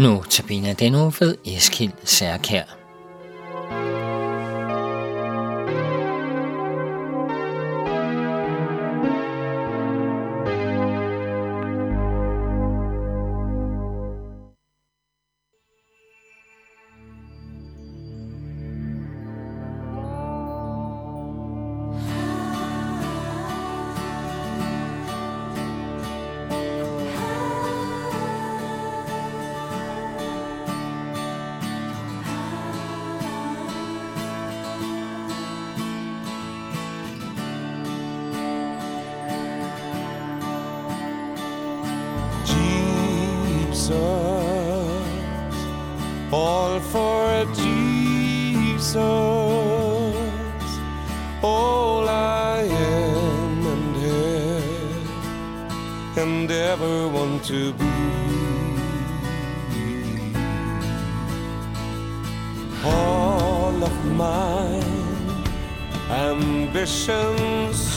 Nu tabiner den uge ved Eskild Særkær. All for Jesus. All I am and have, and ever want to be. All of my ambitions,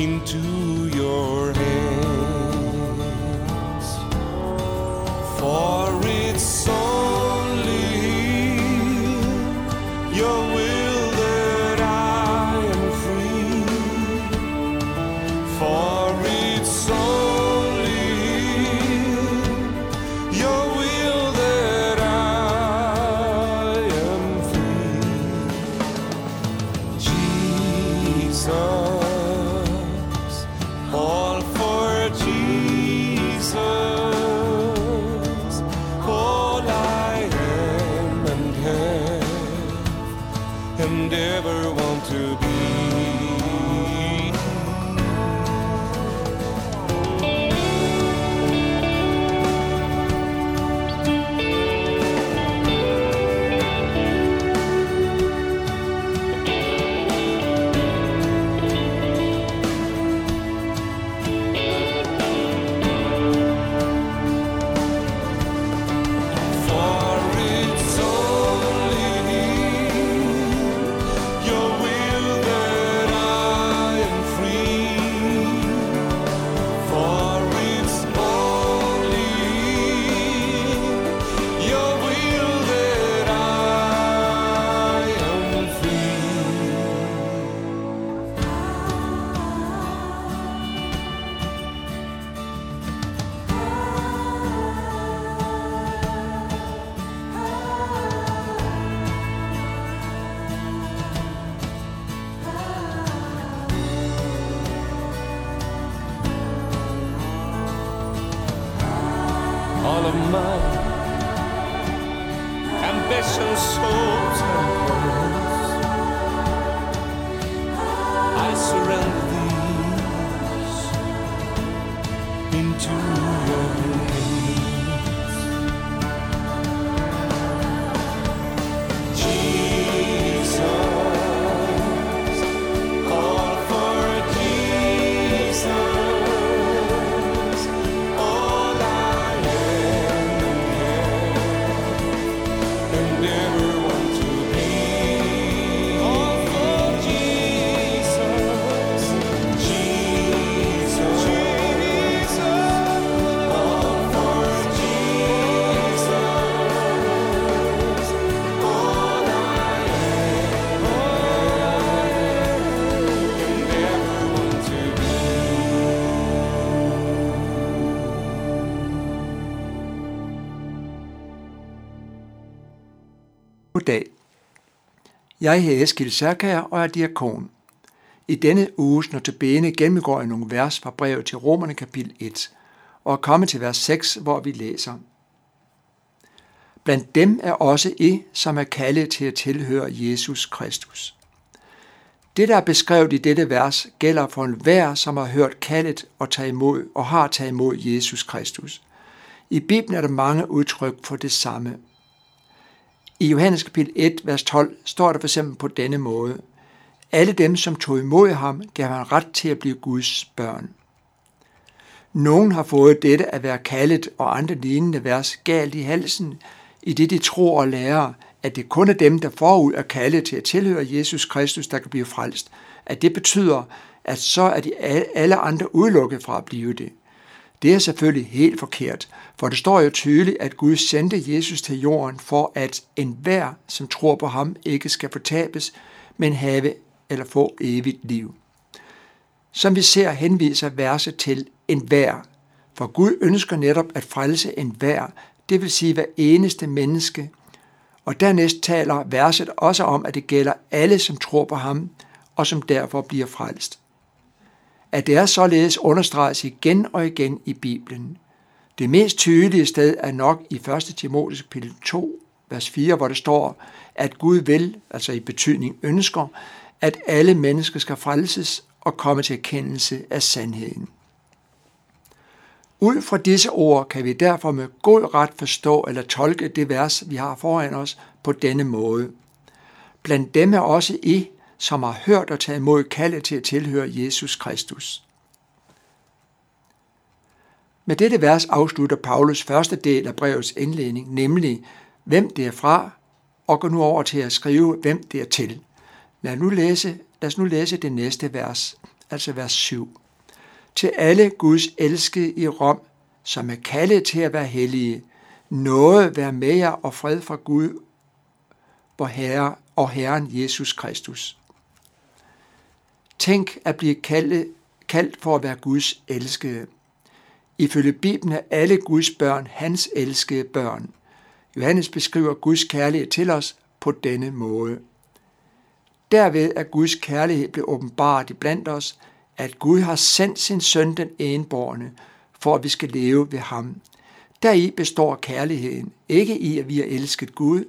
into mine. Ambitions, hopes, and. I surrender these into Goddag. Jeg hedder Eskild Særkær og er diakon. I denne uges notabene gennemgår jeg nogle vers fra brevet til Romerne kapitel 1 og er kommet til vers 6, hvor vi læser. Blandt dem er også I, som er kaldet til at tilhøre Jesus Kristus. Det, der er beskrevet i dette vers, gælder for enhver, som har hørt kaldet og, taget imod, og har taget imod Jesus Kristus. I Bibelen er der mange udtryk for det samme. I Johannes kapitel 1, vers 12 står der for eksempel på denne måde. Alle dem, som tog imod ham, gav han ret til at blive Guds børn. Nogen har fået dette at være kaldet og andre lignende vers galt i halsen, i det de tror og lærer, at det kun er dem, der forud er kaldet til at tilhøre Jesus Kristus, der kan blive frelst, at det betyder, at så er de alle andre udelukket fra at blive det. Det er selvfølgelig helt forkert, for det står jo tydeligt, at Gud sendte Jesus til jorden for, at enhver, som tror på ham, ikke skal fortabes, men have eller få evigt liv. Som vi ser, henviser verset til enhver, for Gud ønsker netop at frelse enhver, det vil sige hver eneste menneske. Og dernæst taler verset også om, at det gælder alle, som tror på ham, og som derfor bliver frelst. At det er således understreges igen og igen i Bibelen. Det mest tydelige sted er nok i 1. Timotheus kapitel 2, vers 4, hvor det står, at Gud vil, altså i betydning ønsker, at alle mennesker skal frelses og komme til erkendelse af sandheden. Ud fra disse ord kan vi derfor med god ret forstå eller tolke det vers, vi har foran os, på denne måde. Blandt dem er også I, som har hørt og taget imod kaldet til at tilhøre Jesus Kristus. Med dette vers afslutter Paulus første del af brevets indledning, nemlig hvem det er fra, og går nu over til at skrive, hvem det er til. Lad, nu læse, lad os nu læse det næste vers, altså vers 7. Til alle Guds elskede i Rom, som er kaldet til at være hellige, noget være med jer og fred fra Gud vor Herre og Herren Jesus Kristus. Tænk at blive kaldt, kaldt for at være Guds elskede. Ifølge Bibelen er alle Guds børn hans elskede børn. Johannes beskriver Guds kærlighed til os på denne måde. Derved er Guds kærlighed blevet åbenbart blandt os, at Gud har sendt sin søn den enborne, for at vi skal leve ved ham. Deri består kærligheden, ikke i at vi har elsket Gud,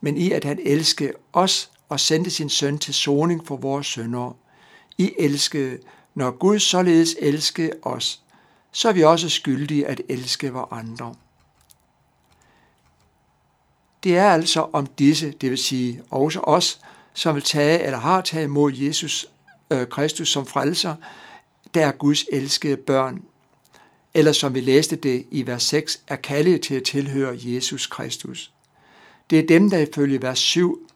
men i at han elskede os og sendte sin søn til soning for vores sønder. I elskede, når Gud således elskede os, så er vi også skyldige at elske andre. Det er altså om disse, det vil sige også os, som vil tage eller har taget imod Jesus øh, Kristus som frelser, der er Guds elskede børn. Eller som vi læste det i vers 6, er kaldet til at tilhøre Jesus Kristus. Det er dem, der ifølge vers 7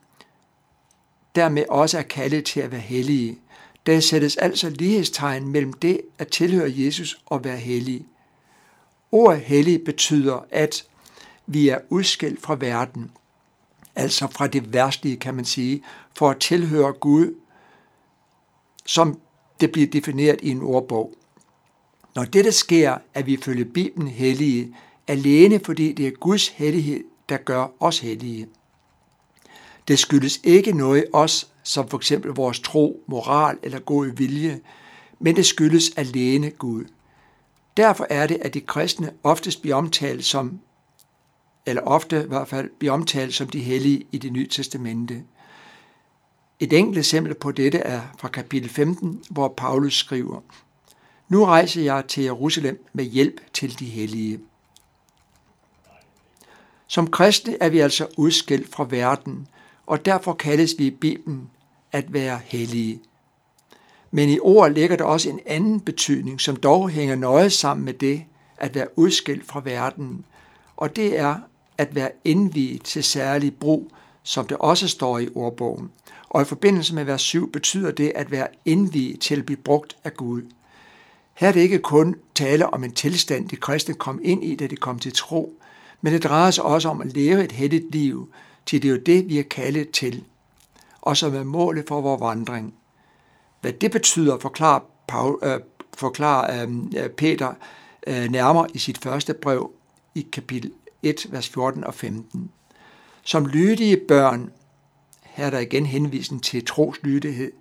dermed også er kaldet til at være hellige. Der sættes altså lighedstegn mellem det at tilhøre Jesus og være hellig. Ordet hellig betyder, at vi er udskilt fra verden, altså fra det værstlige, kan man sige, for at tilhøre Gud, som det bliver defineret i en ordbog. Når dette sker, er vi ifølge Bibelen hellige, alene fordi det er Guds hellighed, der gør os hellige. Det skyldes ikke noget os, som for eksempel vores tro, moral eller gode vilje, men det skyldes alene Gud. Derfor er det, at de kristne oftest bliver omtalt som, eller ofte i hvert fald bliver omtalt som de hellige i det nye testamente. Et enkelt eksempel på dette er fra kapitel 15, hvor Paulus skriver, Nu rejser jeg til Jerusalem med hjælp til de hellige. Som kristne er vi altså udskilt fra verden, og derfor kaldes vi i Bibelen at være hellige. Men i ord ligger der også en anden betydning, som dog hænger nøje sammen med det at være udskilt fra verden, og det er at være indviet til særlig brug, som det også står i ordbogen. Og i forbindelse med vers 7 betyder det at være indviet til at blive brugt af Gud. Her er det ikke kun tale om en tilstand, de kristne kom ind i, da de kom til tro, men det drejer sig også om at leve et heldigt liv, til det er jo det, vi er kaldet til, og som er målet for vores vandring. Hvad det betyder, forklarer, Paul, øh, forklarer øh, øh Peter øh, nærmere i sit første brev i kapitel 1, vers 14 og 15. Som lydige børn, her er der igen henvisning til troslydighed,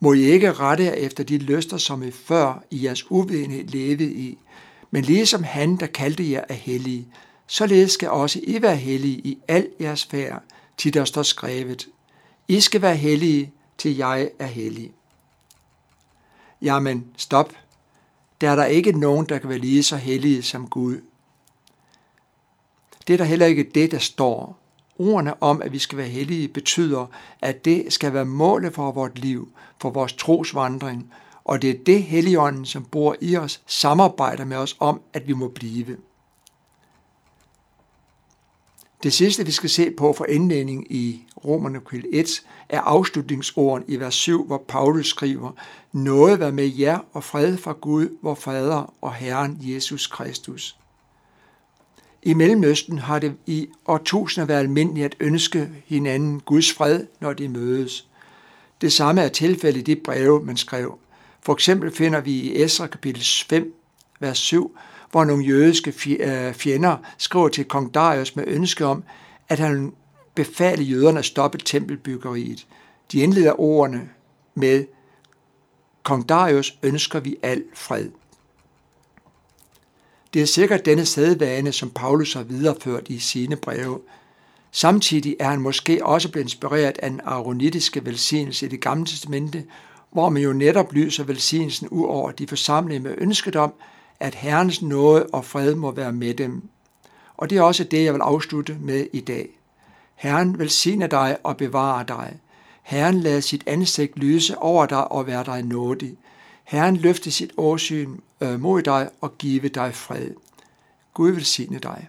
må I ikke rette jer efter de lyster, som I før i jeres uvidenhed levede i, men ligesom han, der kaldte jer er hellige, således skal også I være hellige i al jeres færd, til der står skrevet, i skal være hellige, til jeg er hellig. Jamen, stop. Der er der ikke nogen, der kan være lige så hellige som Gud. Det er der heller ikke det, der står. Ordene om, at vi skal være hellige, betyder, at det skal være målet for vores liv, for vores trosvandring, og det er det Helligånden, som bor i os, samarbejder med os om, at vi må blive. Det sidste, vi skal se på for indledning i Romerne kapitel 1, er afslutningsorden i vers 7, hvor Paulus skriver, Noget være med jer og fred fra Gud, vor Fader og Herren Jesus Kristus. I Mellemøsten har det i årtusinder været almindeligt at ønske hinanden Guds fred, når de mødes. Det samme er tilfældet i de breve, man skrev. For eksempel finder vi i Esra kapitel 5, vers 7, hvor nogle jødiske øh, fjender skriver til kong Darius med ønske om, at han befale jøderne at stoppe tempelbyggeriet. De indleder ordene med, Kong Darius ønsker vi al fred. Det er sikkert denne sædvane, som Paulus har videreført i sine breve. Samtidig er han måske også blevet inspireret af den aronitiske velsignelse i det gamle testamente, hvor man jo netop lyser velsignelsen ud over de forsamlede med ønsket om, at Herrens nåde og fred må være med dem. Og det er også det, jeg vil afslutte med i dag. Herren velsigne dig og bevare dig. Herren lader sit ansigt lyse over dig og være dig nådig. Herren løfte sit åsyn øh, mod dig og give dig fred. Gud velsigne dig.